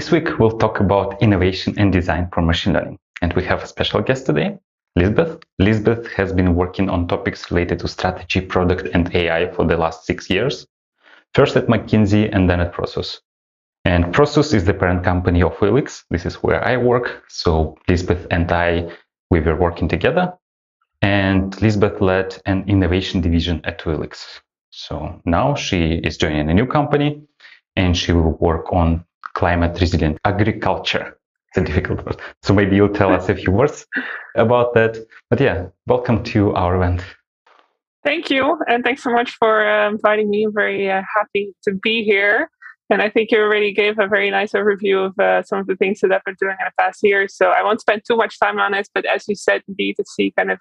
This week, we'll talk about innovation and design for machine learning. And we have a special guest today, Lisbeth. Lisbeth has been working on topics related to strategy, product, and AI for the last six years. First at McKinsey and then at Prosus. And Prosus is the parent company of OLX. This is where I work. So Lisbeth and I, we were working together. And Lisbeth led an innovation division at OLX. So now she is joining a new company and she will work on climate resilient agriculture. It's a difficult word. So maybe you'll tell us a few words about that. But yeah, welcome to our event. Thank you. And thanks so much for uh, inviting me. I'm very uh, happy to be here. And I think you already gave a very nice overview of uh, some of the things that I've been doing in the past year. So I won't spend too much time on it. But as you said, indeed, to see kind of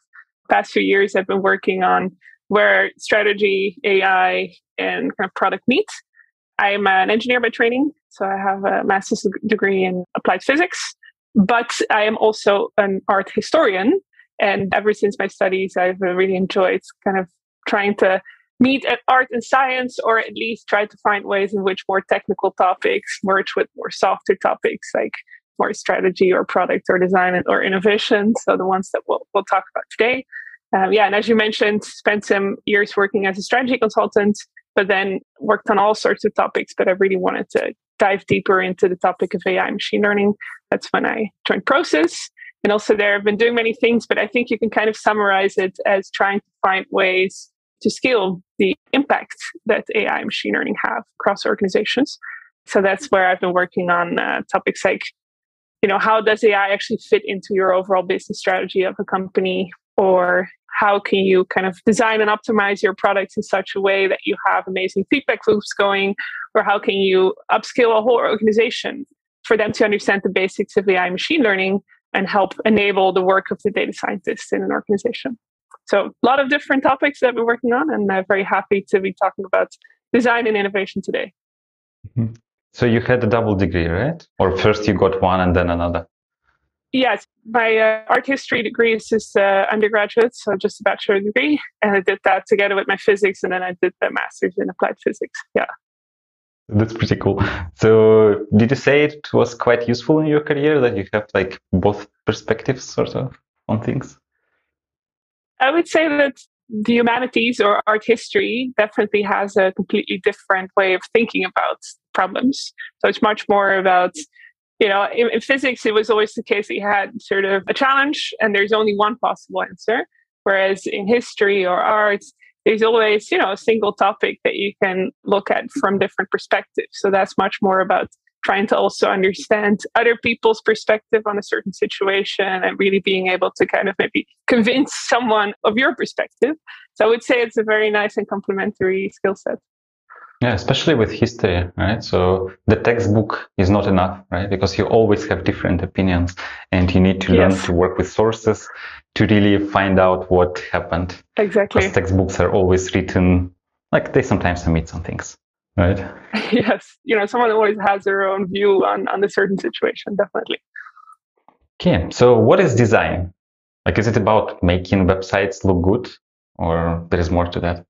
past few years I've been working on where strategy, AI, and kind of product meet. I'm an engineer by training, so I have a master's degree in applied physics, but I am also an art historian. And ever since my studies, I've really enjoyed kind of trying to meet at art and science, or at least try to find ways in which more technical topics merge with more softer topics like more strategy or product or design or innovation. So the ones that we'll, we'll talk about today. Um, yeah, and as you mentioned, spent some years working as a strategy consultant, but then worked on all sorts of topics. But I really wanted to dive deeper into the topic of AI machine learning. That's when I joined Prosus. And also there, I've been doing many things, but I think you can kind of summarize it as trying to find ways to scale the impact that AI machine learning have across organizations. So that's where I've been working on uh, topics like, you know, how does AI actually fit into your overall business strategy of a company? Or how can you kind of design and optimize your products in such a way that you have amazing feedback loops going? Or how can you upskill a whole organization for them to understand the basics of ai machine learning and help enable the work of the data scientists in an organization? So a lot of different topics that we're working on and i'm very happy to be talking about design and innovation today. Mm-hmm. so you had a double degree right? Or first you got one and then another? Yes, my uh, art history degree is just uh, undergraduate, so just a bachelor degree, and I did that together with my physics, and then I did the master's in applied physics. Yeah, that's pretty cool. So, did you say it was quite useful in your career that you have like both perspectives, sort of, on things? I would say that the humanities or art history definitely has a completely different way of thinking about problems. So it's much more about you know, in, in, physics, it was always the case that you had sort of a challenge and there's only one possible answer. Whereas in history or arts, there's always, you know, a single topic that you can look at from different perspectives. So that's much more about trying to also understand other people's perspective on a certain situation and really being able to kind of maybe convince someone of your perspective. So I would say it's a very nice and complementary skill set. Yeah, especially with history, right? So the textbook is not enough, right? Because you always have different opinions and you need to yes. learn to work with sources to really find out what happened. Exactly. Because textbooks are always written, like they sometimes omit some things, right? yes. You know, someone always has their own view on, on a certain situation, definitely. Okay. So what is design? Like, is it about making websites look good or there is more to that?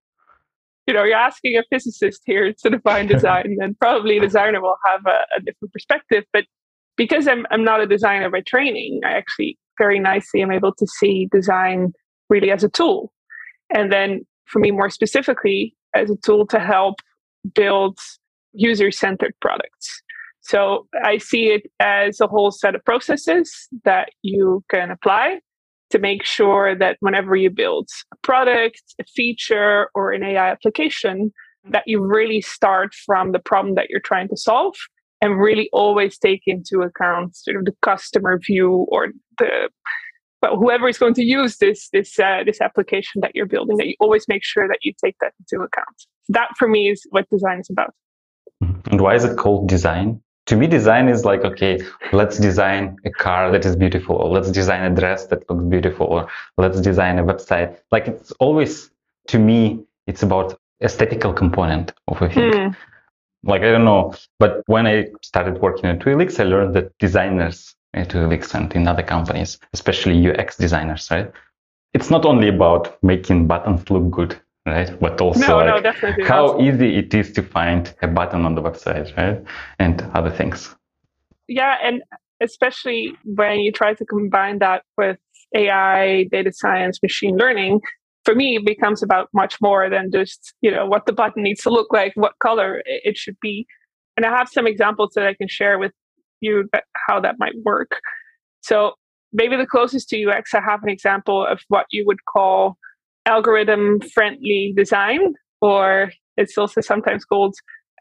You know, you're asking a physicist here to define design, and probably a designer will have a, a, different perspective. But because I'm I'm not a designer by training, I actually very nicely am able to see design really as a tool, and then for me more specifically as a tool to help build user-centered products. So I see it as a whole set of processes that you can apply to make sure that whenever you build a product, a feature, or an AI application, that you really start from the problem that you're trying to solve and really always take into account sort of the customer view or the but whoever is going to use this this uh, this application that you're building that you always make sure that you take that into account. That for me is what design is about. And why is it called design to me design is like okay let's design a car that is beautiful or let's design a dress that looks beautiful or let's design a website. Like it's always to me it's about aesthetical component of a thing. Mm. like i don't know but when i started working at OLX, i learned that designers at OLX and in other companies especially ux designers right? It's not only about making buttons look good right? But also no, like no, how easy it is to find a button on the website, right? And other things. yeah, and especially when you try to combine that with AI, data science, machine learning, for me, it becomes about much more than just, you know, what the button needs to look like, what color it should be. And I have some examples that I can share with you that, how that might work. So maybe the closest to UX, I have an example of what you would call algorithm friendly design, or it's also sometimes called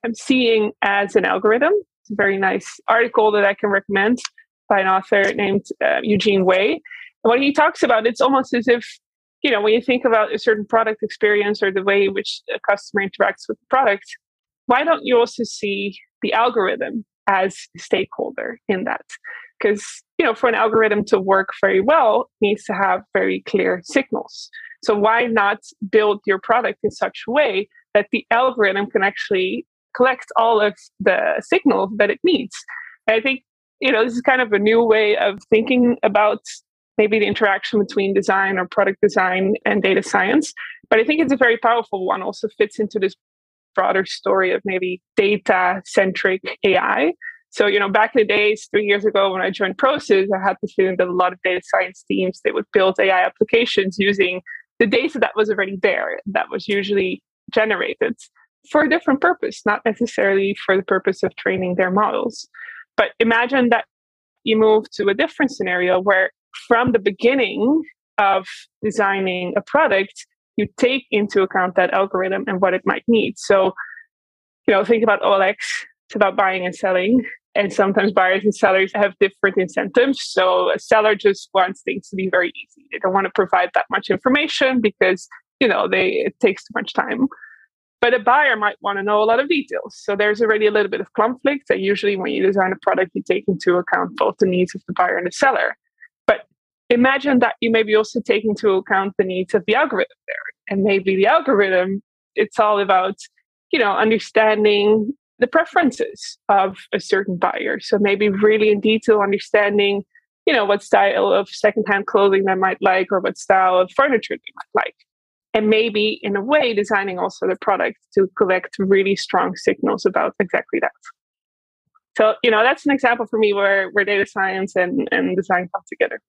I'm seeing as an algorithm. It's a very nice article that I can recommend by an author named uh, Eugene Wei. And what he talks about, it's almost as if, you know, when you think about a certain product experience or the way in which a customer interacts with the product, why don't you also see the algorithm as a stakeholder in that? Because, you know, for an algorithm to work very well, needs to have very clear signals. So why not build your product in such a way that the algorithm can actually collect all of the signals that it needs? And I think you know this is kind of a new way of thinking about maybe the interaction between design or product design and data science. But I think it's a very powerful one. Also fits into this broader story of maybe data centric AI. So, you know, back in the days, three years ago when I joined Prosus, I had the feeling that a lot of data science teams they would build AI applications using the data that was already there, that was usually generated for a different purpose, not necessarily for the purpose of training their models. But imagine that you move to a different scenario where from the beginning of designing a product, you take into account that algorithm and what it might need. So, you know, think about OLX, it's about buying and selling. And sometimes buyers and sellers have different incentives. So a seller just wants things to be very easy. They don't want to provide that much information because, you know, they it takes too much time. But a buyer might want to know a lot of details. So there's already a little bit of conflict. And usually, when you design a product, you take into account both the needs of the buyer and the seller. But imagine that you maybe also take into account the needs of the algorithm there. And maybe the algorithm, it's all about, you know, understanding the preferences of a certain buyer. So maybe really in detail understanding, you know, what style of secondhand clothing they might like or what style of furniture they might like. And maybe in a way designing also the product to collect really strong signals about exactly that. So you know that's an example for me where where data science and, and design come together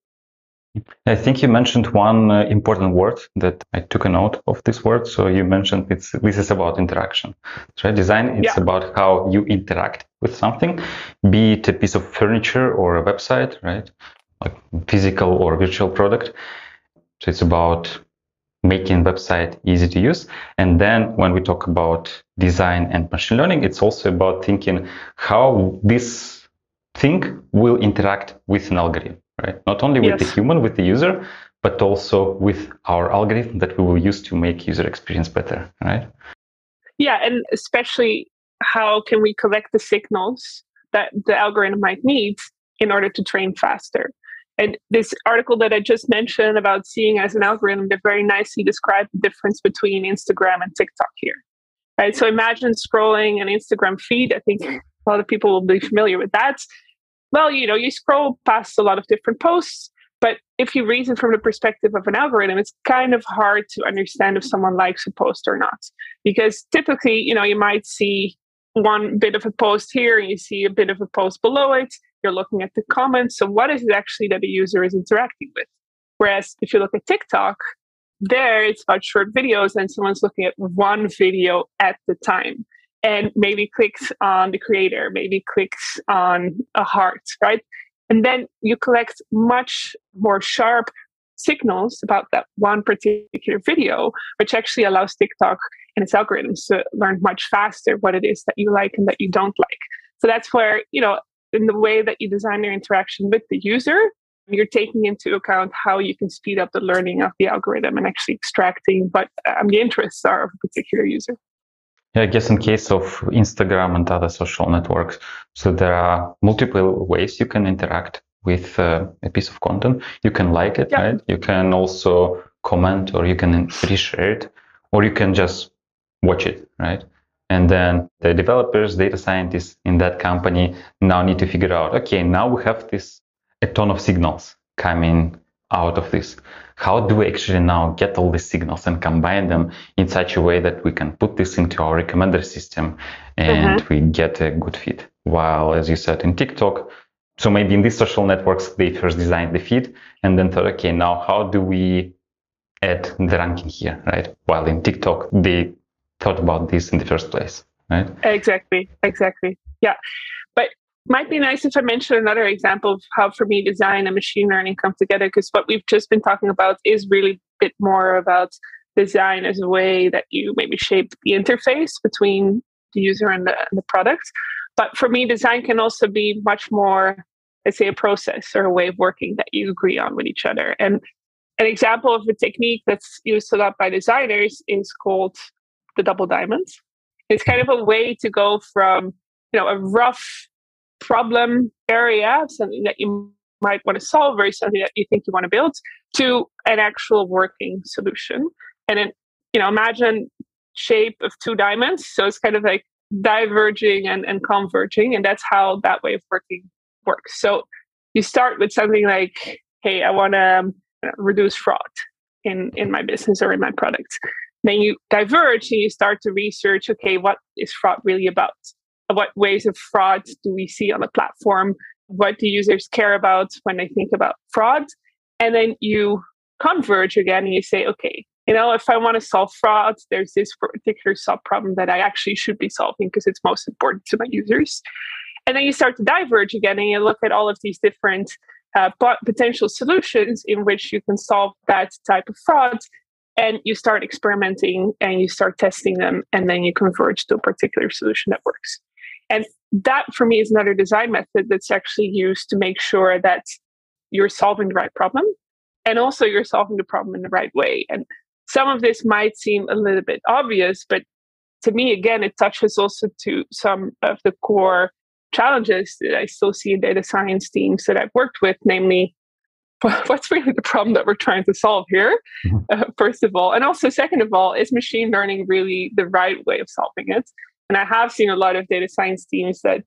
I think you mentioned one uh, important word that I took a note of this word. So you mentioned it's this is about interaction. Right? Design it's yeah. about how you interact with something, be it a piece of furniture or a website, right? Like physical or virtual product. So it's about making website easy to use. And then when we talk about design and machine learning, it's also about thinking how this thing will interact with an algorithm, right? Not only with yes. the human, with the user, but also with our algorithm that we will use to make user experience better, right? Yeah, and especially how can we collect the signals that the algorithm might need in order to train faster? And this article that I just mentioned about seeing as an algorithm that very nicely described the difference between Instagram and TikTok here. Right. So imagine scrolling an Instagram feed. I think a lot of people will be familiar with that. Well, you know, you scroll past a lot of different posts, but if you reason from the perspective of an algorithm, it's kind of hard to understand if someone likes a post or not. Because typically, you know, you might see one bit of a post here and you see a bit of a post below it you're looking at the comments. So, what is it actually that the user is interacting with? Whereas if you look at TikTok, there it's about short videos and someone's looking at one video at the time and maybe clicks on the creator, maybe clicks on a heart, right? And then you collect much more sharp signals about that one particular video, which actually allows TikTok and its algorithms to learn much faster what it is that you like and that you don't like. So that's where, you know, in the way that you design your interaction with the user, you're taking into account how you can speed up the learning of the algorithm and actually extracting what um, the interests are of a particular user. Yeah, I guess in case of Instagram and other social networks, so there are multiple ways you can interact with uh, a piece of content. You can like it, yeah. right? You can also comment or you can reshare it, or you can just watch it, right? And then the developers, data scientists in that company now need to figure out, okay, now we have this a ton of signals coming out of this. How do we actually now get all these signals and combine them in such a way that we can put this into our recommender system and mm-hmm. we get a good feed? While, as you said, in TikTok, so maybe in these social networks, they first designed the feed and then thought, okay, now how do we add the ranking here, right? While in TikTok, they thought about this in the first place, right? Exactly, exactly. Yeah. Might be nice if I mention another example of how, for me, design and machine learning come together, because what we've just been talking about is really a bit more about design as a way that you maybe shape the interface between the user and the, and the product. But for me, design can also be much more, let's say, a process or a way of working that you agree on with each other. And an example of a technique that's used a lot by designers is called the double diamonds. It's kind of a way to go from, you know, a rough problem area, something that you might want to solve or something that you think you want to build, to an actual working solution. And then, you know, imagine shape of two diamonds. So it's kind of like diverging and, and converging. And that's how that way of working works. So you start with something like, hey, I want to um, reduce fraud in, in my business or in my products. Then you diverge and you start to research, okay, what is fraud really about? What ways of fraud do we see on the platform? What do users care about when they think about fraud? And then you converge again and you say, okay, you know, if I want to solve fraud, there's this particular sub problem that I actually should be solving because it's most important to my users. And then you start to diverge again and you look at all of these different uh, potential solutions in which you can solve that type of fraud. And you start experimenting and you start testing them, and then you converge to a particular solution that works. And that for me is another design method that's actually used to make sure that you're solving the right problem and also you're solving the problem in the right way. And some of this might seem a little bit obvious, but to me, again, it touches also to some of the core challenges that I still see in data science teams that I've worked with, namely, what's really the problem that we're trying to solve here, mm-hmm. uh, first of all? And also, second of all, is machine learning really the right way of solving it? And I have seen a lot of data science teams that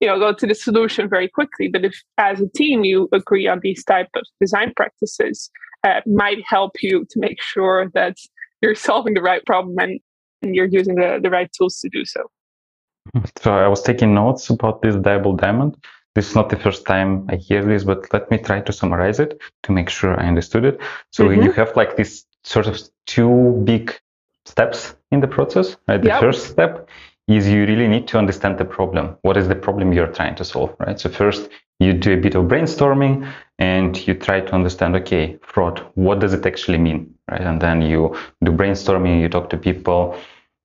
you know go to the solution very quickly but if as a team you agree on these type of design practices uh, might help you to make sure that you're solving the right problem and, and you're using the, the right tools to do so. So I was taking notes about this double diamond. This is not the first time I hear this, but let me try to summarize it to make sure I understood it. So mm-hmm. you have like this sort of two big steps in the process. Right? The yep. first step is you really need to understand the problem. What is the problem you're trying to solve, right? So first you do a bit of brainstorming and you try to understand, okay, fraud, what does it actually mean, right? And then you do brainstorming, you talk to people,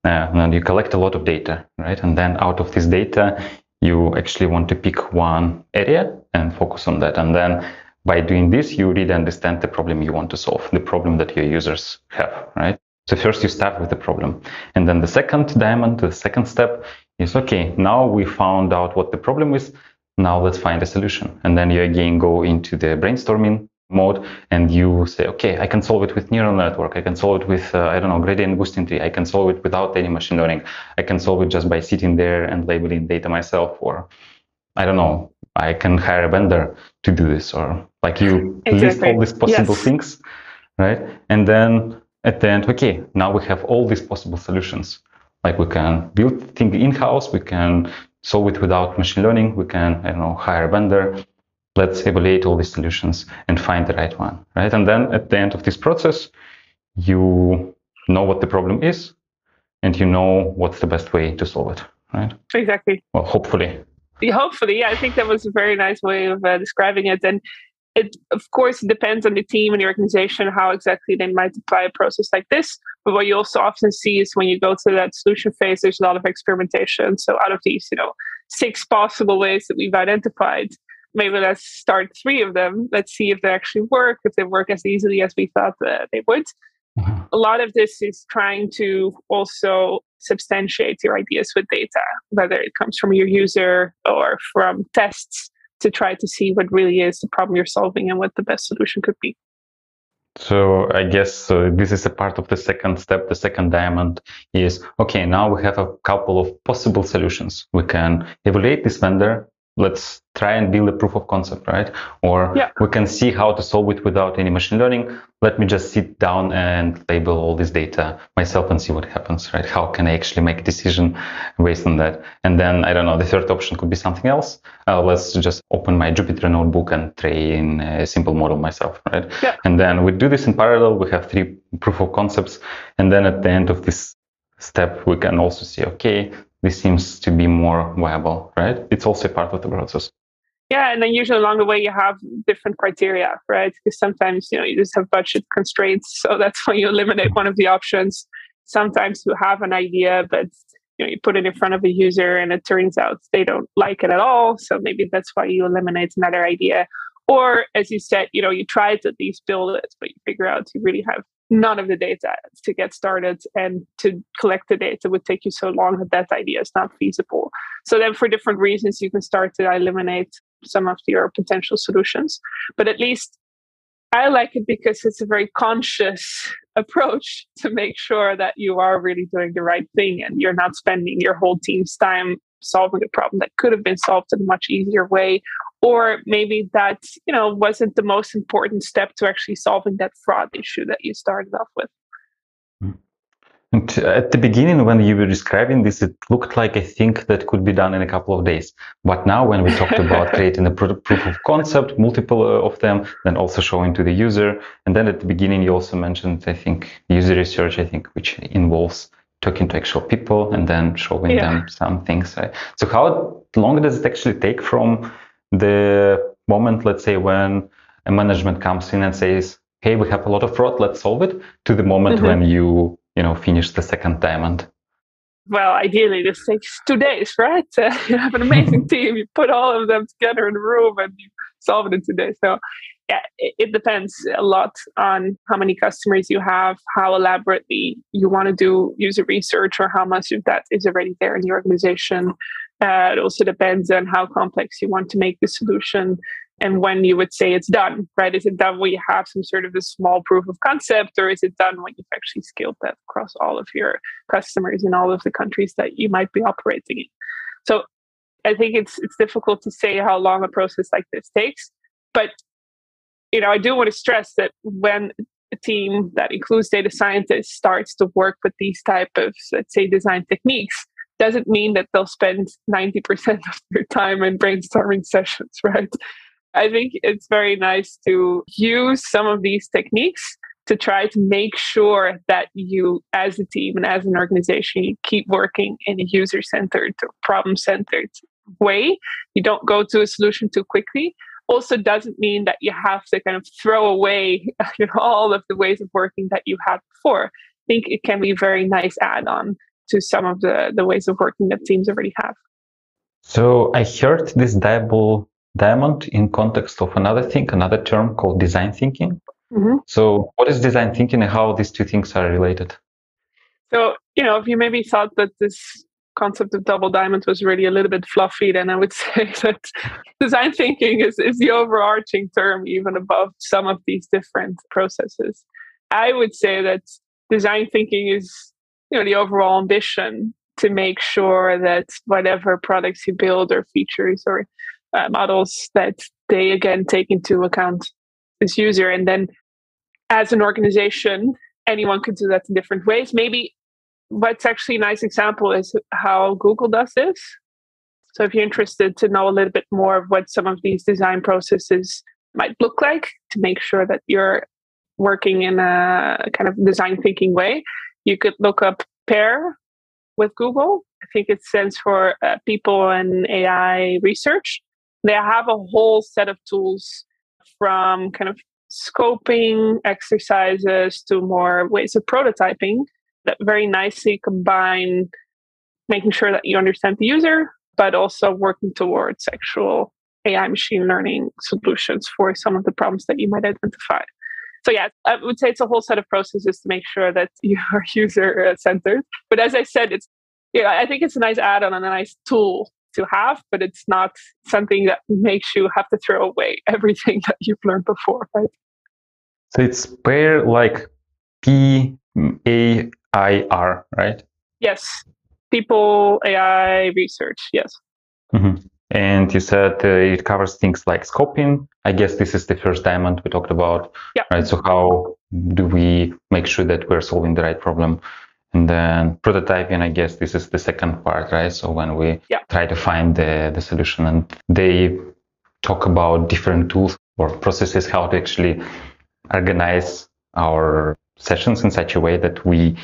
uh, and you collect a lot of data, right? And then out of this data, you actually want to pick one area and focus on that. And then by doing this, you really understand the problem you want to solve, the problem that your users have, right? So first you start with the problem. And then the second diamond, the second step is, okay, now we found out what the problem is. Now let's find a solution. And then you again go into the brainstorming mode and you say, okay, I can solve it with neural network. I can solve it with, uh, I don't know, gradient boosting tree. I can solve it without any machine learning. I can solve it just by sitting there and labeling data myself. Or I don't know, I can hire a vendor to do this. Or like you exactly. list all these possible yes. things, right? And then at the end, okay, now we have all these possible solutions. Like we can build things in-house, we can solve it without machine learning, we can, I don't know, hire a vendor. Let's evaluate all these solutions and find the right one, right? And then at the end of this process, you know what the problem is and you know what's the best way to solve it, right? Exactly. Well, hopefully. Hopefully, yeah, I think that was a very nice way of uh, describing it. And it of course depends on the team and the organization how exactly they might apply a process like this. But what you also often see is when you go to that solution phase there's a lot of experimentation. So out of these you know six possible ways that we've identified maybe let's start three of them. Let's see if they actually work if they work as easily as we thought uh, they would. Mm-hmm. a lot of this is trying to also substantiate your ideas with data whether it comes from your user or from tests to try to see what really is the problem you're solving and what the best solution could be. So I guess uh, this is a part of the second step. The second diamond is okay. Now we have a couple of possible solutions. We can evaluate this vendor let's try and build a proof of concept, right? Or yeah. we can see how to solve it without any machine learning. Let me just sit down and label all this data myself and see what happens, right? How can I actually make a decision based on that? And then, I don't know, the third option could be something else. Uh, let's just open my Jupyter notebook and train a simple model myself, right? Yeah. And then we do this in parallel. We have three proof of concepts. And then at the end of this step, we can also see, okay, this seems to be more viable, right? It's also part of the process. Yeah, and then usually along the way you have different criteria, right? Because sometimes you know you just have budget constraints, so that's when you eliminate one of the options. Sometimes you have an idea, but you know you put it in front of a user and it turns out they don't like it at all. So maybe that's why you eliminate another idea. Or as you said, you know, you try to at least build it, but you figure out you really have none of the data to get started and to collect the data would take you so long that that idea is not feasible. So then for different reasons, you can start to eliminate some of your potential solutions. But at least I like it because it's a very conscious approach to make sure that you are really doing the right thing and you're not spending your whole team's time solving a problem that could have been solved in a much easier way or maybe that you know wasn't the most important step to actually solving that fraud issue that you started off with hmm. and at the beginning when you were describing this it looked like a thing that could be done in a couple of days but now when we talked about creating a proof of concept multiple uh, of them then also showing to the user and then at the beginning you also mentioned i think user research i think which involves talking to actual people and then showing yeah. them some things so how long does it actually take from the moment, let's say, when a management comes in and says, "Hey, we have a lot of fraud, let's solve it," to the moment mm-hmm. when you you know finish the second diamond? Well, ideally, this takes two days, right? Uh, you have an amazing team. You put all of them together in a room and you solve it in two days. So, yeah, it, it depends a lot on how many customers you have, how elaborately you want to do user research, or how much of that is already there in your organization. Uh, it also depends on how complex you want to make the solution and when you would say it's done, right? Is it done when you have some sort of a small proof of concept, or is it done when you've actually scaled that across all of your customers in all of the countries that you might be operating in? So I think it's it's difficult to say how long a process like this takes, but you know, I do want to stress that when a team that includes data scientists starts to work with these type of let's say design techniques doesn't mean that they'll spend 90% of their time in brainstorming sessions, right? I think it's very nice to use some of these techniques to try to make sure that you, as a team and as an organization, keep working in a user centered problem centered way. You don't go to a solution too quickly. Also, doesn't mean that you have to kind of throw away you know, all of the ways of working that you had before. I think it can be a very nice add on to some of the, the ways of working that teams already have. So I heard this double diamond in context of another thing, another term called design thinking. Mm-hmm. So what is design thinking and how these two things are related? So, you know, if you maybe thought that this concept of double diamond was really a little bit fluffy, then I would say that design thinking is, is the overarching term, even above some of these different processes. I would say that design thinking is you know the overall ambition to make sure that whatever products you build or features or uh, models that they again take into account this user. And then as an organization anyone could do that in different ways. Maybe what's actually a nice example is how google does this. So if you're interested to know a little bit more of what some of these design processes might look like to make sure that you're working in a kind of design thinking way you could look up pair with Google. I think it stands for uh, People and AI Research. They have a whole set of tools from kind of scoping exercises to more ways of prototyping that very nicely combine making sure that you understand the user, but also working towards actual AI machine learning solutions for some of the problems that you might identify so yeah, I would say it's a whole set of processes to make sure that you are user centered. But as I said, it's yeah, I think it's a nice add-on and a nice tool to have, but it's not something that makes you have to throw away everything that you've learned before, right? So it's pair like P A I R, right? Yes. People AI research. Yes. Mm-hmm. And you said uh, it covers things like scoping. I guess this is the first diamond we talked about. Yeah. Right. So how do we make sure that we're solving the right problem? And then prototyping, I guess this is the second part, right? So when we yeah. try to find the, the solution and they talk about different tools or processes, how to actually organize our sessions in such a way that we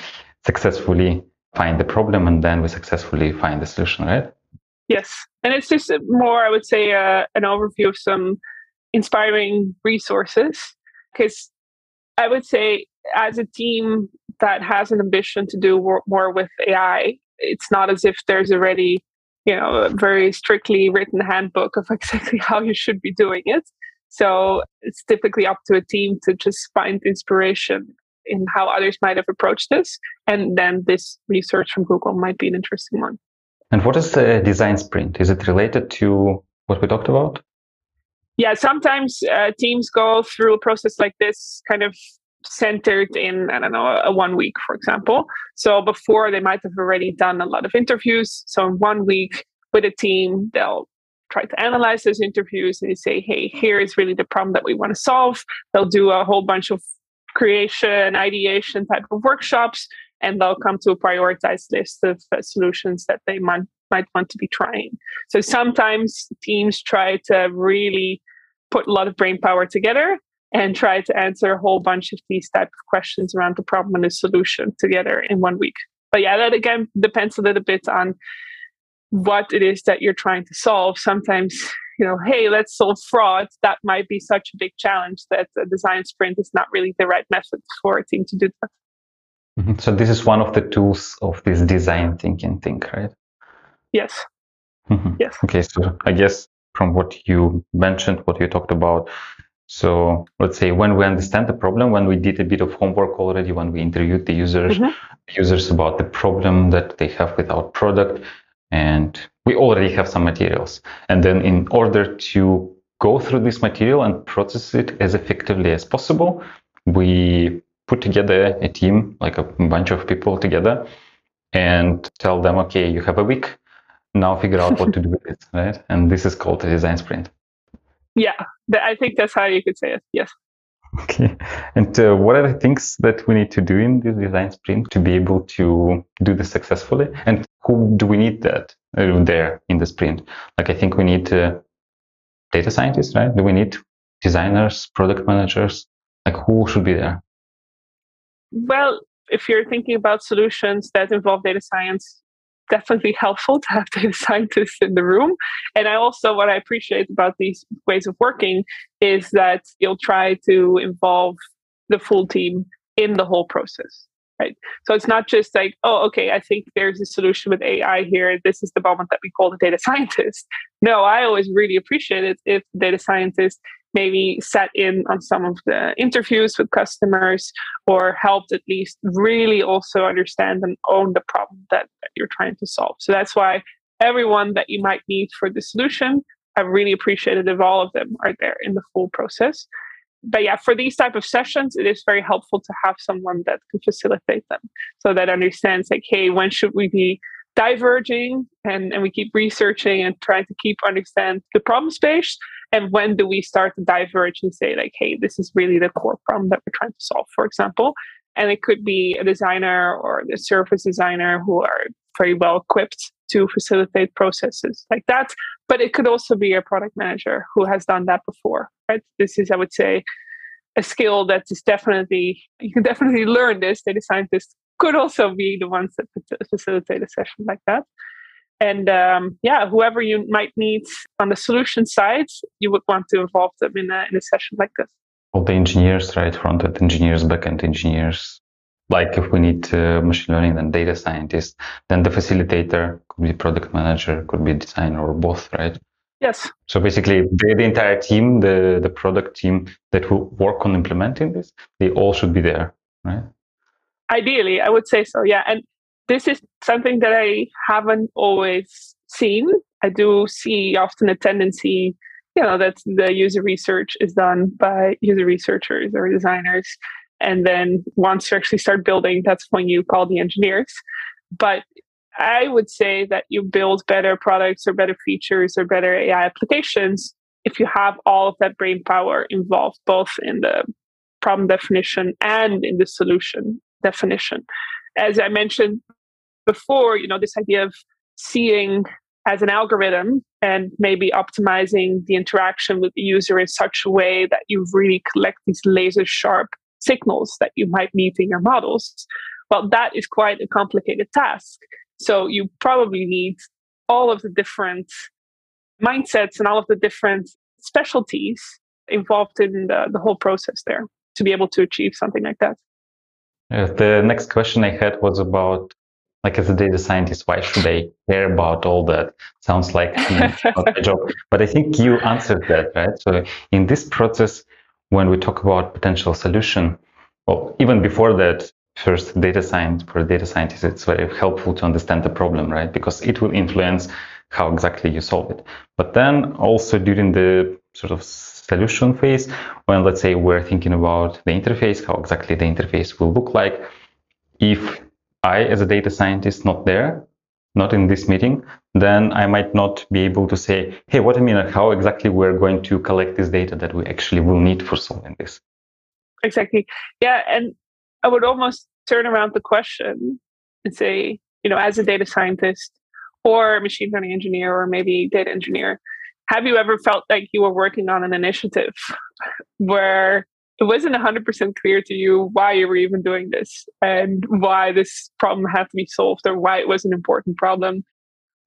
successfully find the problem and then we successfully find the solution, right? Yes. And it's just more, I would say, uh, an overview of some inspiring resources. Because I would say, as a team that has an ambition to do more with AI, it's not as if there's already you know a very strictly written handbook of exactly how you should be doing it so it's typically up to a team to just find inspiration in how others might have approached this. And then this research from Google might be an interesting one. And what is the design sprint? Is it related to what we talked about? Yeah, sometimes uh, teams go through a process like this, kind of centered in, I don't know, a one week, for example. So before they might have already done a lot of interviews. So in one week with a team, they'll try to analyze those interviews and say, hey, here is really the problem that we want to solve. They'll do a whole bunch of creation, ideation type of workshops, and they'll come to a prioritized list of uh, solutions that they might, might want to be trying. So sometimes teams try to really put a lot of brain power together and try to answer a whole bunch of these type of questions around the problem and the solution together in one week. But yeah, that again depends a little bit on what it is that you're trying to solve. Sometimes, you know, hey, let's solve fraud. That might be such a big challenge that a design sprint is not really the right method for a team to do that. Mm-hmm. So this is one of the tools of this design thinking thing, right? Yes. Mm-hmm. Yes. Okay. So I guess from what you mentioned, what you talked about, so let's say when we understand the problem, when we did a bit of homework already, when we interviewed the users, mm-hmm. users about the problem that they have with our product, and we already have some materials. And then in order to go through this material and process it as effectively as possible, we put together a team, like a bunch of people together, and tell them, okay, you have a week. Now figure out what to do with it, right? And this is called a design sprint. Yeah, I think that's how you could say it. Yes. Okay. And uh, what are the things that we need to do in this design sprint to be able to do this successfully? And who do we need that uh, there in the sprint? Like, I think we need uh, data scientists, right? Do we need designers, product managers? Like, who should be there? Well, if you're thinking about solutions that involve data science, definitely helpful to have data scientists in the room. And I also, what I appreciate about these ways of working is that you'll try to involve the full team in the whole process. Right. So it's not just like, oh, okay, I think there's a solution with AI here. This is the moment that we call the data scientist. No, I always really appreciate it if the data scientist maybe sat in on some of the interviews with customers or helped at least really also understand and own the problem that, that you're trying to solve. So that's why everyone that you might need for the solution, I really appreciated if all of them are there in the full process. But yeah, for these type of sessions, it is very helpful to have someone that can facilitate them. So that understands like, hey, when should we be diverging and, and we keep researching and trying to keep understand the problem space and when do we start to diverge and say like hey this is really the core problem that we're trying to solve for example? And it could be a designer or the service designer who are very well equipped to facilitate processes like that. But it could also be a product manager who has done that before right? This is i would say a skill that is definitely you can definitely learn this. Data scientists could also be the ones that facilitate a session like that and um, yeah, whoever you might meet on the solution side, you would want to involve them in a, in a session like this. All the engineers, right? Front end engineers, back end engineers. Like if we need uh, machine learning, then data scientists, then the facilitator could be product manager, could be designer, or both, right? Yes. So basically, the, the entire team, the the product team that will work on implementing this, they all should be there, right? Ideally, I would say so. Yeah, and this is something that I haven't always seen. I do see often a tendency, you know, that the user research is done by user researchers or designers. And then once you actually start building, that's when you call the engineers. But I would say that you build better products or better features or better AI applications if you have all of that brain power involved, both in the problem definition and in the solution definition. As I mentioned before, you know, this idea of seeing as an algorithm and maybe optimizing the interaction with the user in such a way that you really collect these laser sharp signals that you might need in your models. Well, that is quite a complicated task. So you probably need all of the different mindsets and all of the different specialties involved in the, the whole process there to be able to achieve something like that. The next question I had was about like as a data scientist, why should I care about all that? Sounds like not my job. But I think you answered that, right? So in this process, when we talk about potential solution, well, even before that, first data science for a data scientist, it's very helpful to understand the problem, right? Because it will influence how exactly you solve it. But then also during the sort of solution phase, when let's say we're thinking about the interface, how exactly the interface will look like, if I, as a data scientist, not there, not in this meeting, then I might not be able to say, hey, what I mean, how exactly we're going to collect this data that we actually will need for solving this. Exactly. Yeah. And I would almost turn around the question and say, you know, as a data scientist or machine learning engineer or maybe data engineer, have you ever felt like you were working on an initiative where it wasn't 100% clear to you why you were even doing this and why this problem had to be solved or why it was an important problem.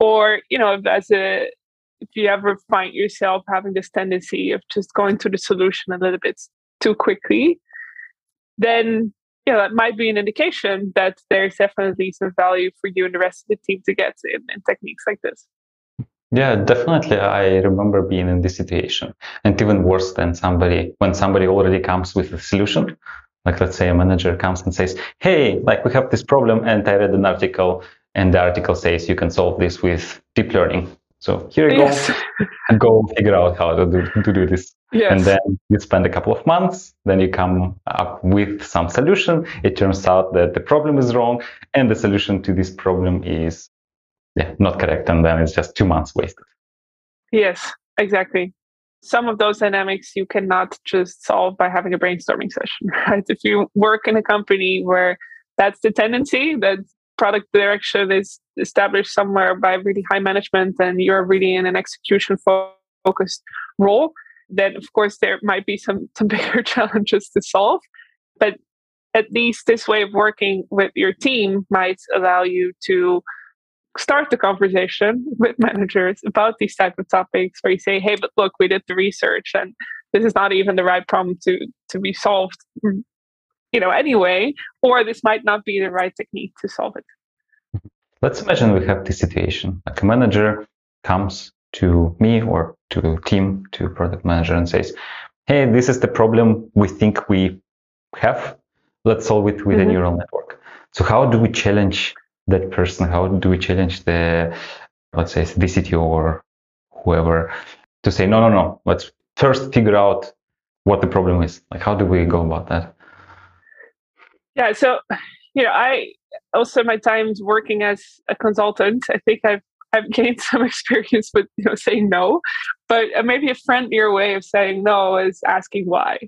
Or you know as a if you ever find yourself having this tendency of just going to the solution a little bit too quickly then you know that might be an indication that there's definitely some value for you and the rest of the team to get in, in techniques like this yeah, definitely. I remember being in this situation, and even worse than somebody when somebody already comes with a solution. Like, let's say a manager comes and says, "Hey, like we have this problem, and I read an article, and the article says you can solve this with deep learning. So here you yes. go, go figure out how to do to do this." Yes. And then you spend a couple of months, then you come up with some solution. It turns out that the problem is wrong, and the solution to this problem is yeah, not correct. And then it's just two months wasted. Yes, exactly. Some of those dynamics you cannot just solve by having a brainstorming session, right? If you work in a company where that's the tendency, that product direction is established somewhere by really high management and you're really in an execution focused role, then of course there might be some, some bigger challenges to solve. But at least this way of working with your team might allow you to start the conversation with managers about these type of topics where you say hey but look we did the research and this is not even the right problem to to be solved you know anyway or this might not be the right technique to solve it. Let's imagine we have this situation. Like a manager comes to me or to team to product manager and says hey this is the problem we think we have. Let's solve it with mm-hmm. a neural network. So how do we challenge that person? How do we challenge the, let's say, the CTO or whoever to say, no, no, no, let's first figure out what the problem is? Like, how do we go about that? Yeah, so, you know, I also my times working as a consultant, I think I've I've gained some experience with you know saying no, but uh, maybe a friendlier way of saying no is asking why.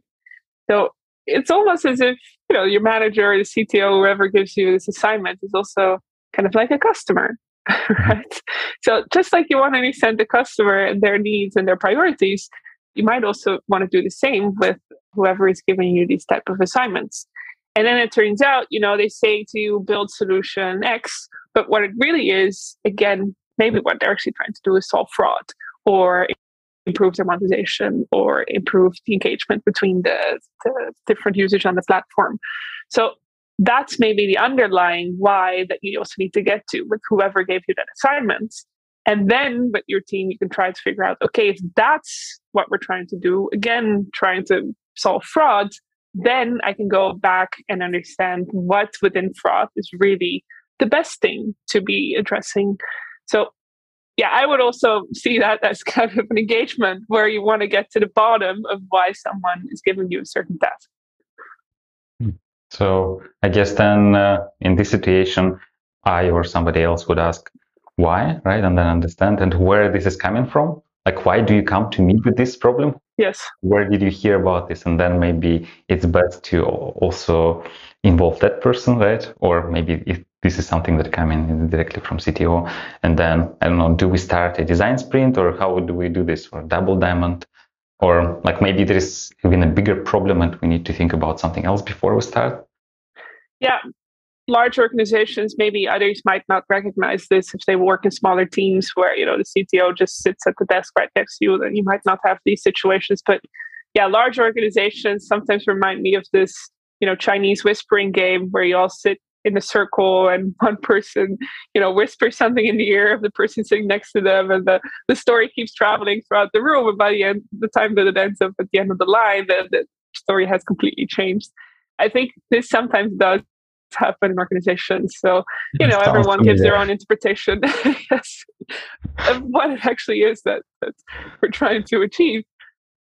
So it's almost as if you know your manager or the CTO, whoever gives you this assignment, is also kind of like a customer, mm-hmm. right? So just like you want to understand the customer and their needs and their priorities, you might also want to do the same with whoever is giving you these type of assignments. And then it turns out, you know, they say to you build solution X, but what it really is, again, maybe what they're actually trying to do is solve fraud or improve their monetization or improve the engagement between the, the different users on the platform. So that's maybe the underlying why that you also need to get to with whoever gave you that assignment. And then with your team, you can try to figure out, okay, if that's what we're trying to do, again, trying to solve fraud, then I can go back and understand what within fraud is really the best thing to be addressing. So yeah, I would also see that as kind of an engagement where you want to get to the bottom of why someone is giving you a certain task. So I guess then uh, in this situation, I or somebody else would ask why, right? And then understand and where this is coming from. Like, why do you come to me with this problem? Yes. Where did you hear about this? And then maybe it's best to also involve that person, right? Or maybe if this is something that coming directly from CTO, and then I don't know, do we start a design sprint or how do we do this or double diamond? Or like maybe there is even a bigger problem and we need to think about something else before we start. Yeah, large organizations, maybe others might not recognize this if they work in smaller teams where, you know, the CTO just sits at the desk right next to you, then you might not have these situations. But yeah, large organizations sometimes remind me of this, you know, Chinese whispering game where you all sit in a circle and one person, you know, whispers something in the ear of the person sitting next to them and the, the story keeps traveling throughout the room. And by the end, the time that it ends up at the end of the line, the, the story has completely changed. I think this sometimes does happen in organizations. So, you know, everyone gives their own interpretation yes, of what it actually is that, that we're trying to achieve.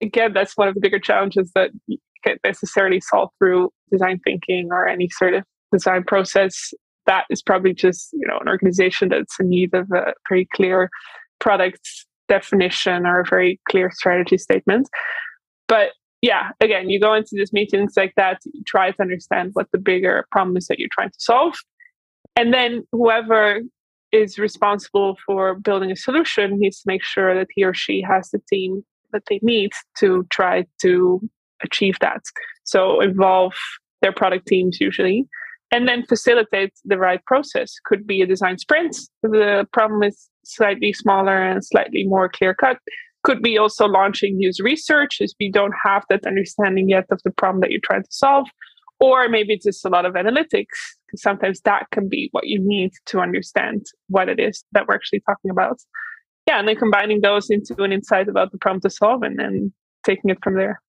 Again, that's one of the bigger challenges that you can't necessarily solve through design thinking or any sort of design process. That is probably just, you know, an organization that's in need of a very clear product definition or a very clear strategy statement. But yeah, again, you go into these meetings like that, you try to understand what the bigger problem is that you're trying to solve. And then whoever is responsible for building a solution needs to make sure that he or she has the team that they need to try to achieve that. So involve their product teams usually, and then facilitate the right process. Could be a design sprint. The problem is slightly smaller and slightly more clear cut could be also launching user research if you don't have that understanding yet of the problem that you're trying to solve. Or maybe it's just a lot of analytics. because Sometimes that can be what you need to understand what it is that we're actually talking about. Yeah, and then combining those into an insight about the problem to solve and then taking it from there.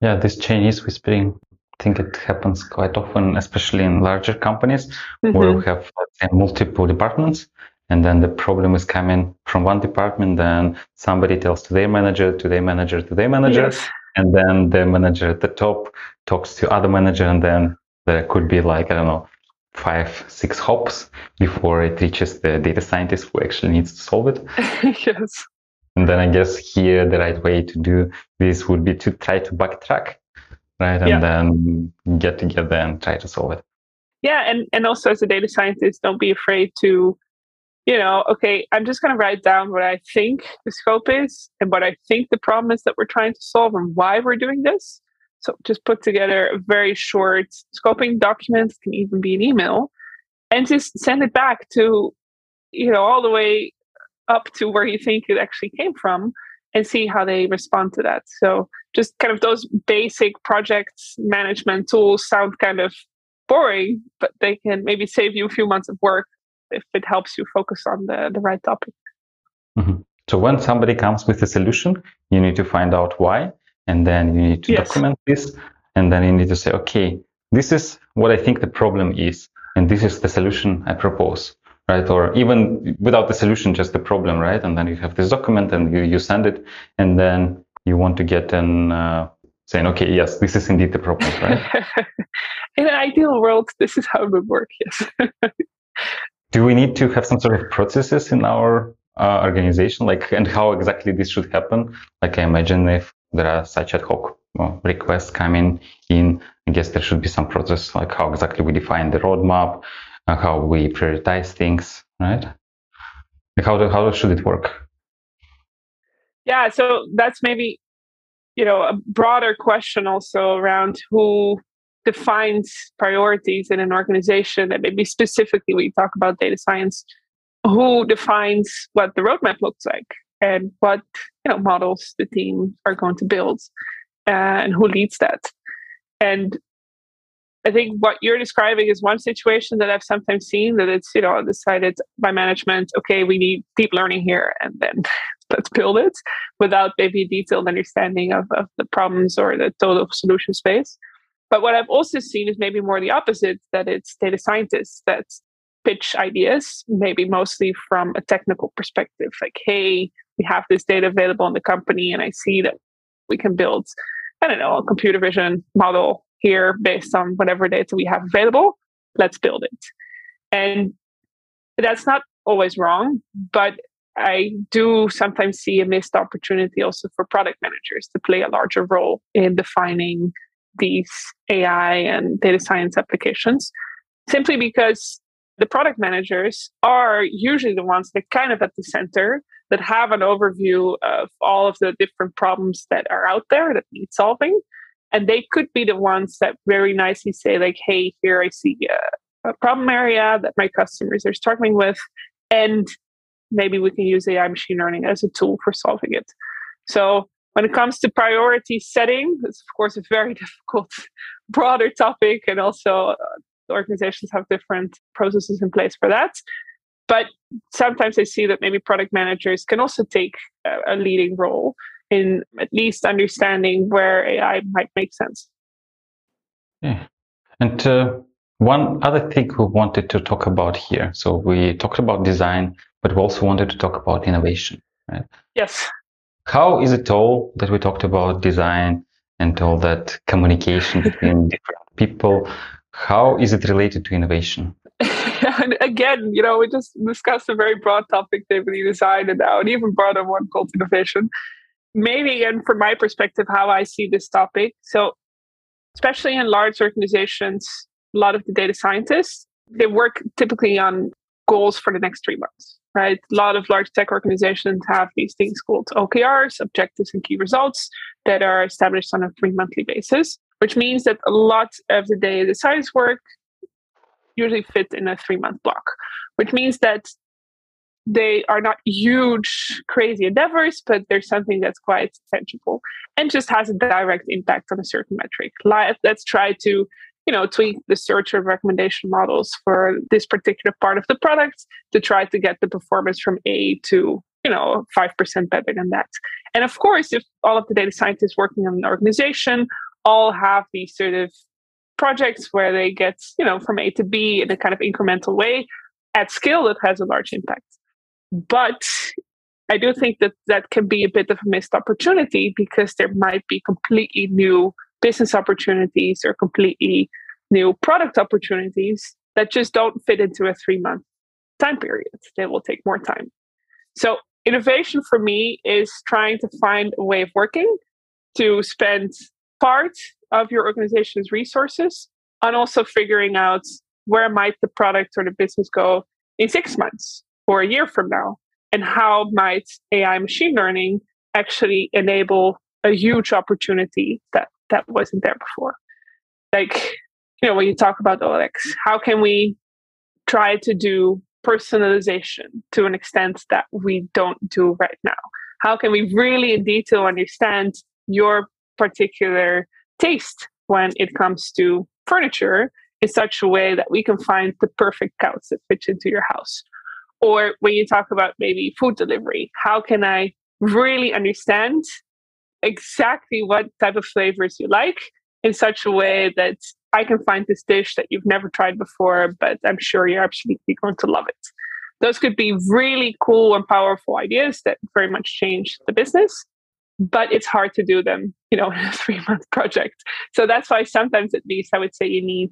Yeah, this Chinese whispering, think it happens quite often, especially in larger companies mm-hmm. where we have say, multiple departments and then the problem is coming from one department then somebody tells to their manager to their manager to their manager yes. and then the manager at the top talks to other manager and then there could be like i don't know five six hops before it reaches the data scientist who actually needs to solve it yes and then i guess here the right way to do this would be to try to backtrack right and yeah. then get together and try to solve it yeah and and also as a data scientist don't be afraid to you know, okay, I'm just going to write down what I think the scope is and what I think the problem is that we're trying to solve and why we're doing this. So just put together a very short scoping document, can even be an email, and just send it back to, you know, all the way up to where you think it actually came from and see how they respond to that. So just kind of those basic project management tools sound kind of boring, but they can maybe save you a few months of work if it helps you focus on the, the right topic. Mm-hmm. So when somebody comes with a solution, you need to find out why, and then you need to yes. document this, and then you need to say, okay, this is what I think the problem is, and this is the solution I propose, right? Or even without the solution, just the problem, right? And then you have this document, and you, you send it, and then you want to get an uh, saying, okay, yes, this is indeed the problem, right? In an ideal world, this is how it would work. Yes do we need to have some sort of processes in our uh, organization like and how exactly this should happen like i imagine if there are such ad hoc well, requests coming in i guess there should be some process like how exactly we define the roadmap uh, how we prioritize things right like how, do, how should it work yeah so that's maybe you know a broader question also around who defines priorities in an organization and maybe specifically when you talk about data science. Who defines what the roadmap looks like and what you know models the team are going to build uh, and who leads that. And i think what you're describing is one situation that i've sometimes seen that it's you know decided by management okay we need deep learning here and then let's build it without maybe detailed understanding of, of the problems or the total solution space but what I've also seen is maybe more the opposite that it's data scientists that pitch ideas, maybe mostly from a technical perspective. Like, hey, we have this data available in the company, and I see that we can build, I don't know, a computer vision model here based on whatever data we have available. Let's build it. And that's not always wrong, but I do sometimes see a missed opportunity also for product managers to play a larger role in defining these AI and data science applications, simply because the product managers are usually the ones that kind of at the center that have an overview of all of the different problems that are out there that need solving. And they could be the ones that very nicely say like hey here i see a, a problem area that my customers are struggling with and maybe we can use ai machine learning as a tool for solving it so when it comes to priority setting it's of course a very difficult broader topic and also uh, organizations have different processes in place for that but sometimes i see that maybe product managers can also take a, leading role in at least understanding where AI might make sense. Yeah. And uh, one other thing we wanted to talk about here. So we talked about design, but we also wanted to talk about innovation, right? Yes. How is it all that we talked about design and all that communication between different people? How is it related to innovation? and again, you know, we just discussed a very broad topic, David, design, and now an even broader one called innovation maybe and from my perspective how i see this topic so especially in large organizations a lot of the data scientists they work typically on goals for the next three months right a lot of large tech organizations have these things called okrs objectives and key results that are established on a three monthly basis which means that a lot of the data science work usually fit in a three month block which means that they are not huge, crazy endeavors, but there's something that's quite tangible and just has a direct impact on a certain metric. let's try to, you know, tweak the search or recommendation models for this particular part of the product to try to get the performance from A to, you know, 5% better than that. And of course, if all of the data scientists working on an organization all have these sort of projects where they get, you know, from A to B in a kind of incremental way, at scale, it has a large impact. But I do think that that can be a bit of a missed opportunity because there might be completely new business opportunities or completely new product opportunities that just don't fit into a three month time period. They will take more time. So, innovation for me is trying to find a way of working to spend part of your organization's resources on also figuring out where might the product or the business go in six months or a year from now? And how might AI machine learning actually enable a huge opportunity that, that wasn't there before? Like, you know, when you talk about OLX, how can we try to do personalization to an extent that we don't do right now? How can we really in detail understand your particular taste when it comes to furniture in such a way that we can find the perfect couch that fits into your house? Or when you talk about maybe food delivery, how can I really understand exactly what type of flavors you like in such a way that I can find this dish that you've never tried before, but I'm sure you're absolutely going to love it. Those could be really cool and powerful ideas that very much change the business, but it's hard to do them, you know, in a three month project. So that's why sometimes at least I would say you need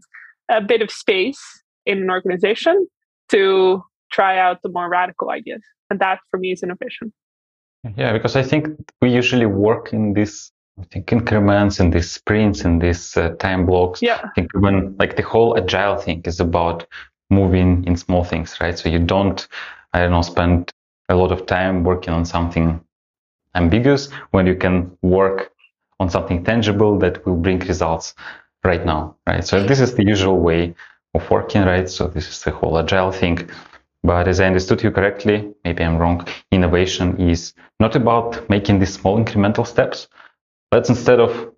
a bit of space in an organization to try out the more radical ideas. And that for me is innovation. Yeah, because I think we usually work in this I think increments and these sprints and these uh, time blocks. Yeah. I think when like the whole agile thing is about moving in small things, right? So you don't, I don't know, spend a lot of time working on something ambiguous when you can work on something tangible that will bring results right now, right? So this is the usual way of working, right? So this is the whole agile thing. But as I understood you correctly, maybe I'm wrong, innovation is not about making these small incremental steps. Let's instead of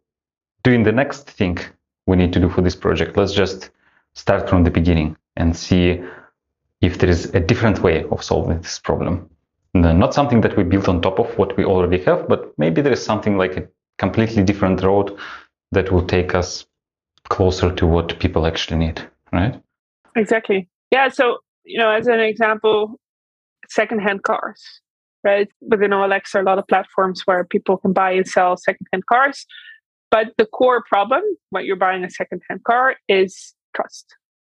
doing the next thing we need to do for this project, let's just start from the beginning and see if there is a different way of solving this problem. Not something that we built on top of what we already have, but maybe there is something like a completely different road that will take us closer to what people actually need, right? Exactly. Yeah. So you know, as an example, secondhand cars, right? Within OLX, there are a lot of platforms where people can buy and sell secondhand cars. But the core problem when you're buying a secondhand car is trust.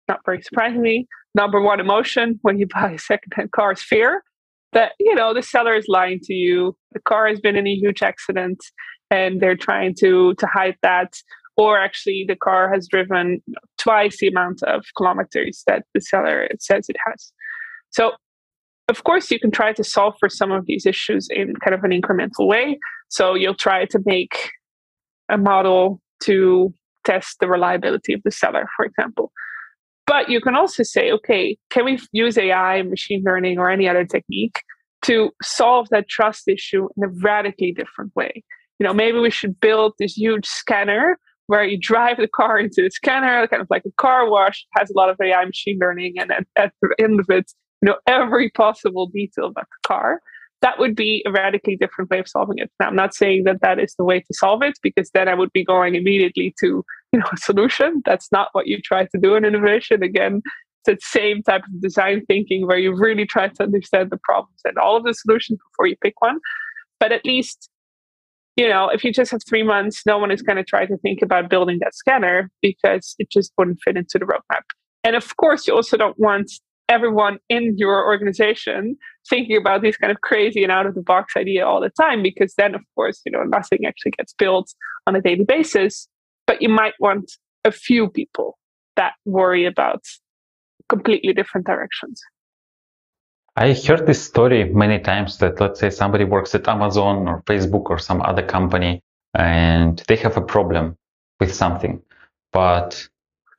not very surprisingly. Number one emotion when you buy a secondhand car is fear that, you know, the seller is lying to you. The car has been in a huge accident and they're trying to to hide that. Or actually the car has driven twice the amount of kilometers that the seller says it has. So of course, you can try to solve for some of these issues in kind of an incremental way. So you'll try to make a model to test the reliability of the seller, for example. But you can also say, okay, can we use AI, machine learning, or any other technique to solve that trust issue in a radically different way? You know, maybe we should build this huge scanner where you drive the car into the scanner, kind of like a car wash, has a lot of AI machine learning, and at, at the end of it, you know every possible detail about the car. That would be a radically different way of solving it. Now i'm not saying that that is the way to solve it because then i would be going immediately to you know a solution. That's not what you try to do in innovation. Again it's the same type of design thinking where you really try to understand the problems and all of the solutions before you pick one. But at least you know if you just have three months no one is going to try to think about building that scanner because it just wouldn't fit into the roadmap. And of course you also don't want everyone in your organization thinking about these kind of crazy and out of the box idea all the time because then of course you know nothing actually gets built on a daily basis. But you might want a few people that worry about completely different directions I heard this story many times that let's say somebody works at Amazon or Facebook or some other company and they have a problem with something, but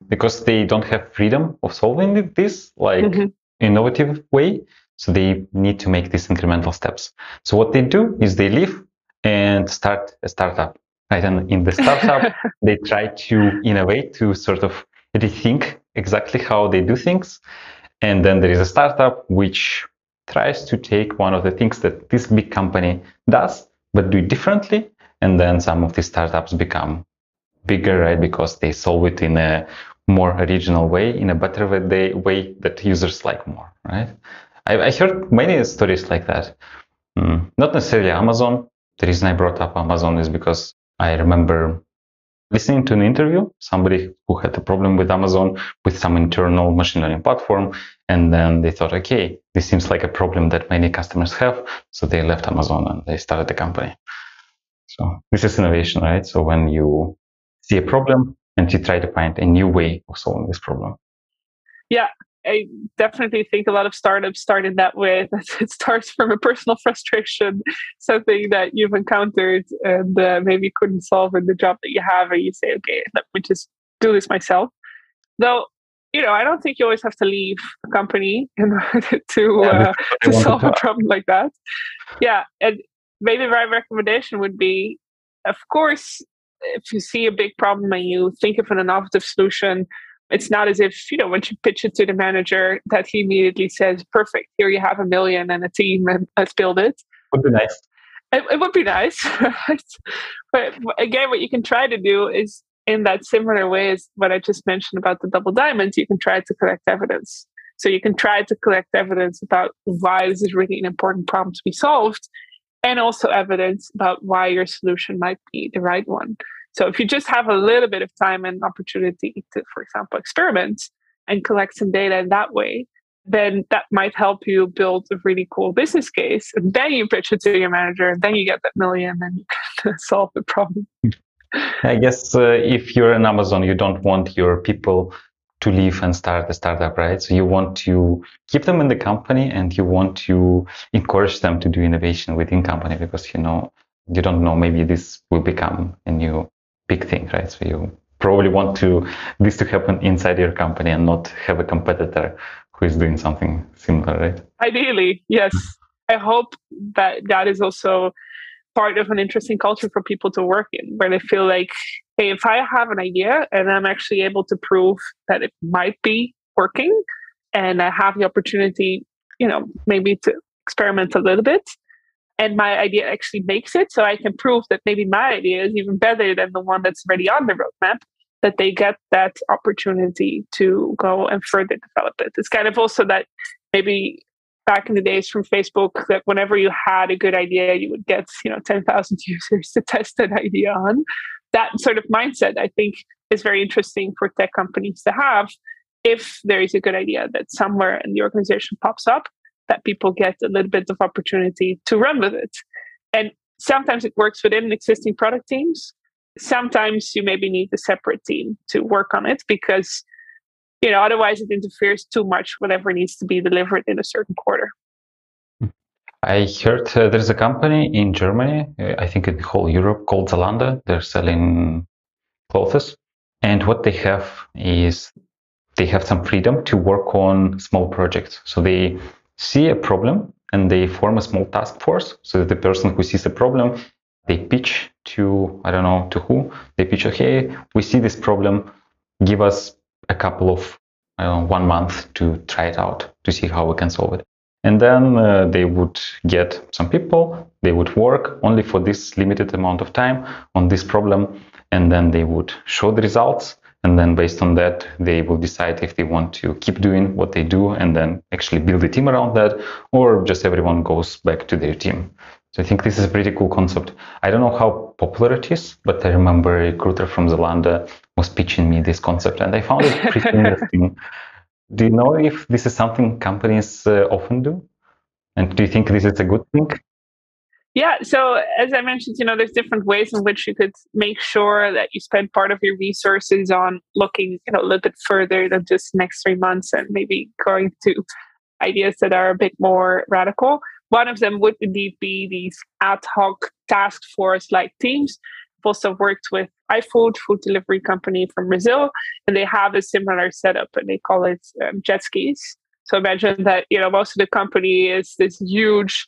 because they don't have freedom of solving this like mm-hmm. innovative way so they need to make these incremental steps. So what they do is they leave and start a startup. Right? And in the startup they try to innovate to sort of rethink exactly how they do things and then there is a startup which tries to take one of the things that this big company does but do it differently and then some of these startups become bigger right because they solve it in a more original way in a better way, way that users like more, right? I, I heard many stories like that. Mm, not necessarily Amazon. The reason I brought up Amazon is because I remember listening to an interview, somebody who had a problem with Amazon with some internal machine learning platform. And then they thought, okay, this seems like a problem that many customers have. So they left Amazon and they started a company. So this is innovation, right? So when you see a problem, and you try to find a new way of solving this problem. Yeah, I definitely think a lot of startups started that way. It starts from a personal frustration, something that you've encountered and uh, maybe couldn't solve in the job that you have, and you say, okay, let me just do this myself. Though, you know, I don't think you always have to leave a company in order to uh, to solve a problem like that. Yeah, and maybe my recommendation would be, of course, if you see a big problem and you think of an innovative solution, it's not as if, you know, once you pitch it to the manager that he immediately says, perfect, here you have a million and a team and let's build it. Would be nice. It, it would be nice. but again, what you can try to do is in that similar way as what I just mentioned about the double diamonds, you can try to collect evidence. So you can try to collect evidence about why this is really an important problem to be solved and also evidence about why your solution might be the right one. So if you just have a little bit of time and opportunity to, for example, experiment and collect some data in that way, then that might help you build a really cool business case. And then you pitch it to your manager, and then you get that million and you can solve the problem. I guess uh, if you're an Amazon, you don't want your people to leave and start a startup, right? So you want to keep them in the company and you want to encourage them to do innovation within company because you know you don't know maybe this will become a new big thing, right? So you probably want to this to happen inside your company and not have a competitor who is doing something similar, right? Ideally, yes. I hope that that is also part of an interesting culture for people to work in where they feel like hey if i have an idea and i'm actually able to prove that it might be working and i have the opportunity you know maybe to experiment a little bit and my idea actually makes it so i can prove that maybe my idea is even better than the one that's already on the roadmap that they get that opportunity to go and further develop it it's kind of also that maybe back in the days from Facebook that whenever you had a good idea, you would get, you know, 10,000 users to test that idea on. That sort of mindset, I think, is very interesting for tech companies to have. if there is a good idea that somewhere in the organization pops up, that people get a little bit of opportunity to run with it. And sometimes it works within existing product teams. Sometimes you maybe need a separate team to work on it because you know otherwise it interferes too much whatever needs to be delivered in a certain quarter. I heard uh, there's a company in Germany, uh, I think in the whole Europe, called Zalando. They're selling clothes. And what they have is they have some freedom to work on small projects. So they see a problem and they form a small task force. So that the person who sees a problem, they pitch to, I don't know, to who? They pitch, okay, we see this problem. Give us a couple of, I one month to try it out to see how we can solve it. And then uh, they would get some people, they would work only for this limited amount of time on this problem, and then they would show the results. And then based on that, they will decide if they want to keep doing what they do and then actually build a team around that, or just everyone goes back to their team. So I think this is a pretty cool concept. I don't know how popular it is, but I remember a recruiter from Zalando was pitching me this concept, and I found it pretty interesting. Do you know if this is something companies uh, often do? And do you think this is a good thing? Yeah, so as I mentioned, you know, there's different ways in which you could make sure that you spend part of your resources on looking, you know, a little bit further than just next three months and maybe going to ideas that are a bit more radical. One of them would indeed be these ad hoc task force like teams I've also worked with iFood, food delivery company from Brazil, and they have a similar setup and they call it um, jet skis. So imagine that you know most of the company is this huge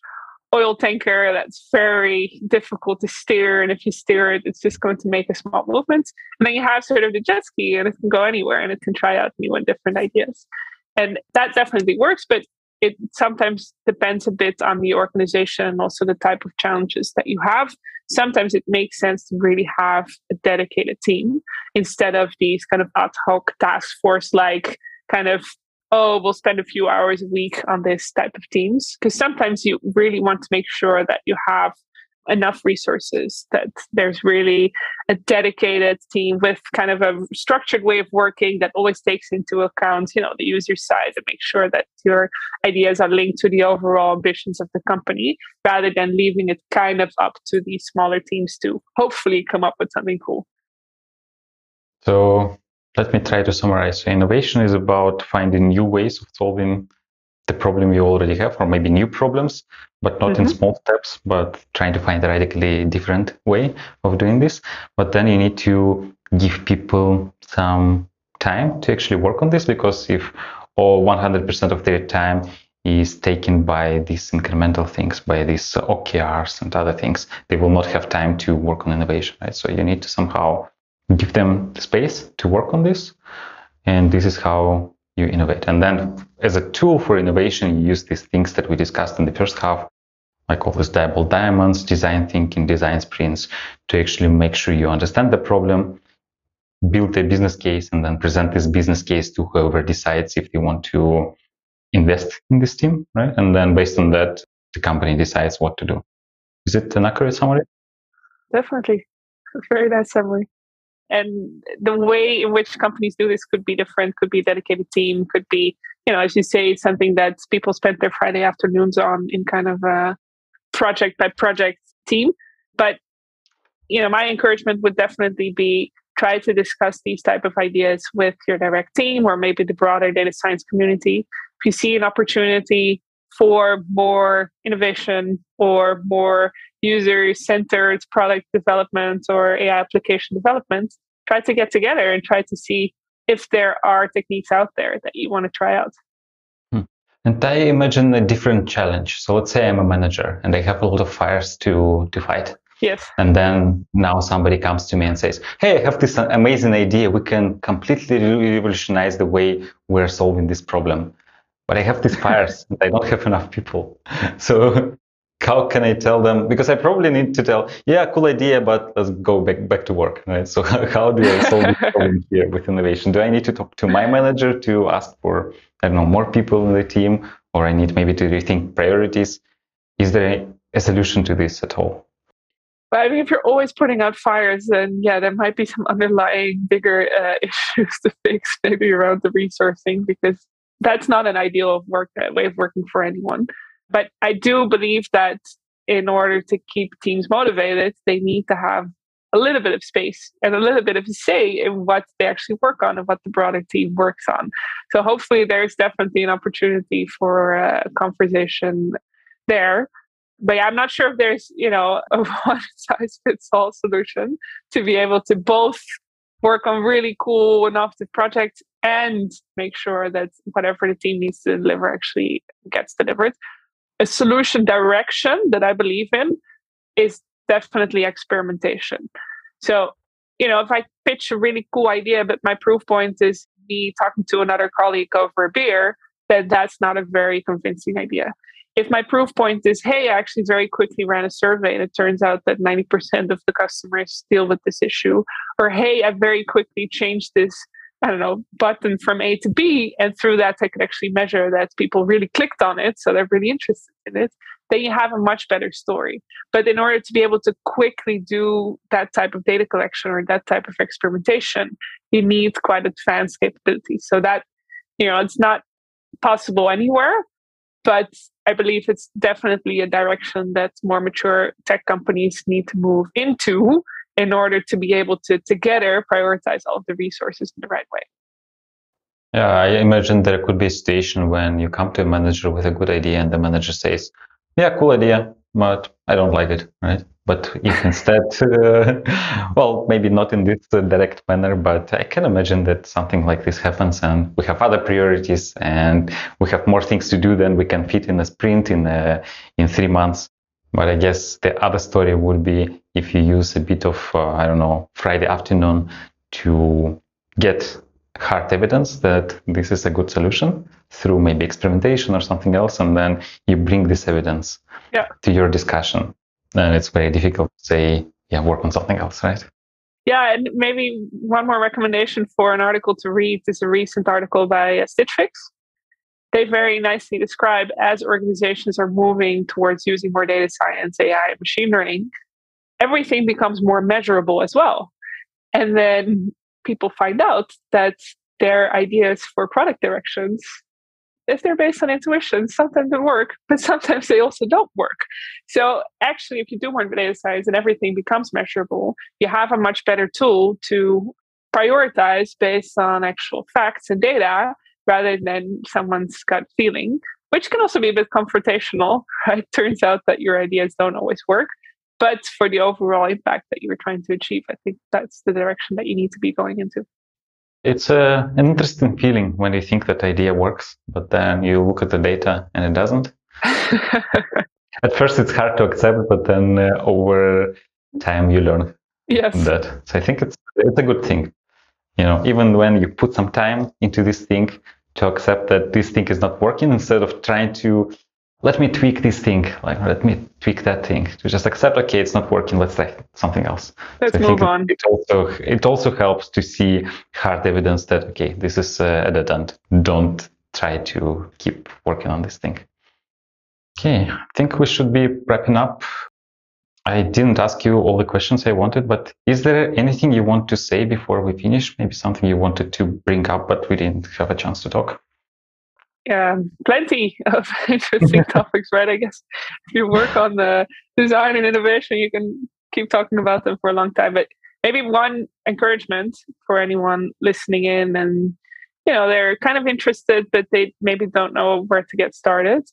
oil tanker that's very difficult to steer, and if you steer it, it's just going to make a small movement. And then you have sort of the jet ski, and it can go anywhere, and it can try out new and different ideas. And that definitely works, but it sometimes depends a bit on the organization and also the type of challenges that you have. Sometimes it makes sense to really have a dedicated team instead of these kind of ad hoc task force like kind of oh, we'll spend a few hours a week on this type of teams. Because sometimes you really want to make sure that you have enough resources that there's really a dedicated team with kind of a structured way of working that always takes into account you know the user side and make sure that your ideas are linked to the overall ambitions of the company rather than leaving it kind of up to these smaller teams to hopefully come up with something cool so let me try to summarize so innovation is about finding new ways of solving the problem you already have, or maybe new problems, but not mm-hmm. in small steps, but trying to find a radically different way of doing this. But then you need to give people some time to actually work on this because if all 100% of their time is taken by these incremental things, by these OKRs and other things, they will not have time to work on innovation, right? So you need to somehow give them space to work on this. And this is how you innovate. And then as a tool for innovation, you use these things that we discussed in the first half, like all these double diamonds, design thinking, design sprints, to actually make sure you understand the problem, build a business case, and then present this business case to whoever decides if they want to invest in this team, right? And then based on that, the company decides what to do. Is it an accurate summary? Definitely. Very nice summary and the way in which companies do this could be different could be dedicated team could be you know as you say something that people spend their friday afternoons on in kind of a project by project team. But you know my encouragement would definitely be try to discuss these type of ideas with your direct team or maybe the broader data science community. If you see an opportunity for more innovation or more user centered product development or AI application development, try to get together and try to see if there are techniques out there that you want to try out. Hmm. And I imagine a different challenge. So let's say I'm a manager and I have a lot of fires to, to fight. Yes. And then now somebody comes to me and says, Hey, I have this amazing idea. We can completely revolutionize the way we're solving this problem but I have these fires and I don't have enough people. So how can I tell them? Because I probably need to tell, yeah, cool idea, but let's go back back to work, right? So how do I solve this problem here with innovation? Do I need to talk to my manager to ask for I don't know more people in the team, or I need maybe to rethink priorities? Is there a solution to this at all? But I mean, if you're always putting out fires, then yeah, there might be some underlying bigger uh, issues to fix, maybe around the resourcing, because that's not an ideal work uh, way of working for anyone. But I do believe that in order to keep teams motivated, they need to have a little bit of space and a little bit of say in what they actually work on and what the broader team works on. So hopefully, there's definitely an opportunity for a conversation there. But yeah, I'm not sure if there's you know a one size fits all solution to be able to both work on really cool innovative projects and make sure that whatever the team needs to deliver actually gets delivered. A solution direction that I believe in is definitely experimentation. So, you know, if I pitch a really cool idea, but my proof point is me talking to another colleague over a beer, then that's not a very convincing idea. If my proof point is, hey, I actually very quickly ran a survey and it turns out that 90% of the customers deal with this issue, or hey, I very quickly changed this I don't know, button from A to B. And through that, I could actually measure that people really clicked on it. So they're really interested in it. Then you have a much better story. But in order to be able to quickly do that type of data collection or that type of experimentation, you need quite advanced capabilities. So that, you know, it's not possible anywhere. But I believe it's definitely a direction that more mature tech companies need to move into in order to be able to together prioritize all of the resources in the right way. Yeah, I imagine there could be a situation when you come to a manager with a good idea and the manager says, yeah, cool idea, but I don't like it, right? But if instead, uh, well, maybe not in this uh, direct manner, but I can imagine that something like this happens and we have other priorities and we have more things to do than we can fit in a sprint in, a, in three months. But I guess the other story would be if you use a bit of, uh, I don't know, Friday afternoon to get hard evidence that this is a good solution through maybe experimentation or something else, and then you bring this evidence yeah. to your discussion. And it's very difficult to say, yeah, work on something else, right? Yeah, and maybe one more recommendation for an article to read is a recent article by uh, Stitch Fix they very nicely describe as organizations are moving towards using more data science, AI, and machine learning, everything becomes more measurable as well. And then people find out that their ideas for product directions, if they're based on intuition, sometimes they work, but sometimes they also don't work. So actually, if you do more data science and everything becomes measurable, you have a much better tool to prioritize based on actual facts and data rather than someone's gut feeling, which can also be a bit confrontational, right? Turns out that your ideas don't always work. But for the overall impact that you were trying to achieve, I think that's the direction that you need to be going into. It's a, uh, an interesting feeling when you think that idea works, but then you look at the data and it doesn't. at first, it's hard to accept, but then uh, over time, you learn yes. that. So I think it's it's a good thing. You know, even when you put some time into this thing, to accept that this thing is not working instead of trying to let me tweak this thing, like let me tweak that thing. To just accept, okay, it's not working. Let's try something else. Let's so move on. It also it also helps to see hard evidence that okay, this is uh, a dead end. Don't try to keep working on this thing. Okay, I think we should be wrapping up. I didn't ask you all the questions I wanted, but is there anything you want to say before we finish? Maybe something you wanted to bring up, but we didn't have a chance to talk. Yeah, plenty of interesting topics, right? I guess if you work on the design and innovation, you can keep talking about them for a long time. But maybe one encouragement for anyone listening in and you know they're kind of interested but they maybe don't know where to get started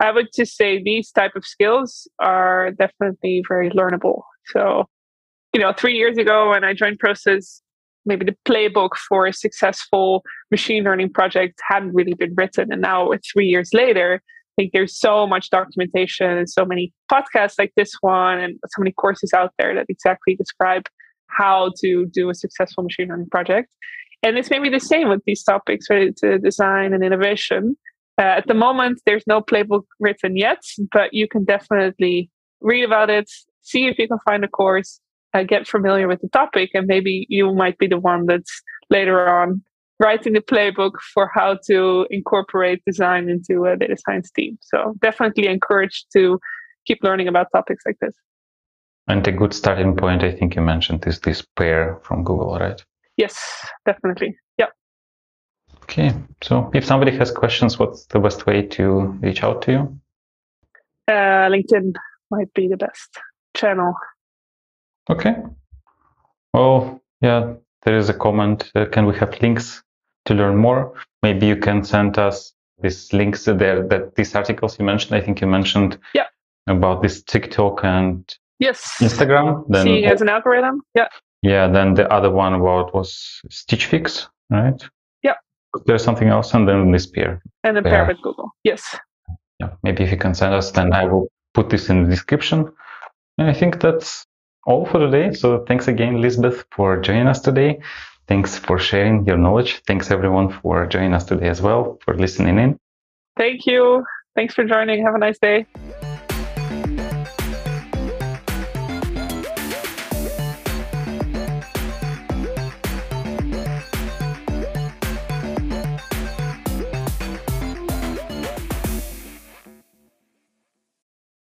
I would just say these type of skills are definitely very learnable. So, you know, three years ago when I joined Prosus, maybe the playbook for a successful machine learning project hadn't really been written. And now, three years later, I think there's so much documentation and so many podcasts like this one and so many courses out there that exactly describe how to do a successful machine learning project. And it's maybe the same with these topics related to design and innovation. Uh, at the moment, there's no playbook written yet, but you can definitely read about it, see if you can find a course, uh, get familiar with the topic, and maybe you might be the one that's later on writing the playbook for how to incorporate design into a data science team. So definitely encouraged to keep learning about topics like this. And a good starting point, I think you mentioned, is this pair from Google, right? Yes, definitely. Yeah. Okay. So if somebody has questions, what's the best way to reach out to you? Uh, LinkedIn might be the best channel. Okay. Well, yeah, there is a comment. Uh, can we have links to learn more? Maybe you can send us these links there that these articles you mentioned. I think you mentioned yeah. about this TikTok and yes Instagram. Then seeing as an algorithm. Yeah. Yeah. Then the other one about was Stitch Fix, right? Yeah. There's something else, and then this pair. And the pair with Google. Yes. Yeah. Maybe if you can send us, then I will put this in the description. And I think that's all for today. So thanks again, Liesbeth, for joining us today. Thanks for sharing your knowledge. Thanks everyone for joining us today as well, for listening in. Thank you. Thanks for joining. Have a nice day.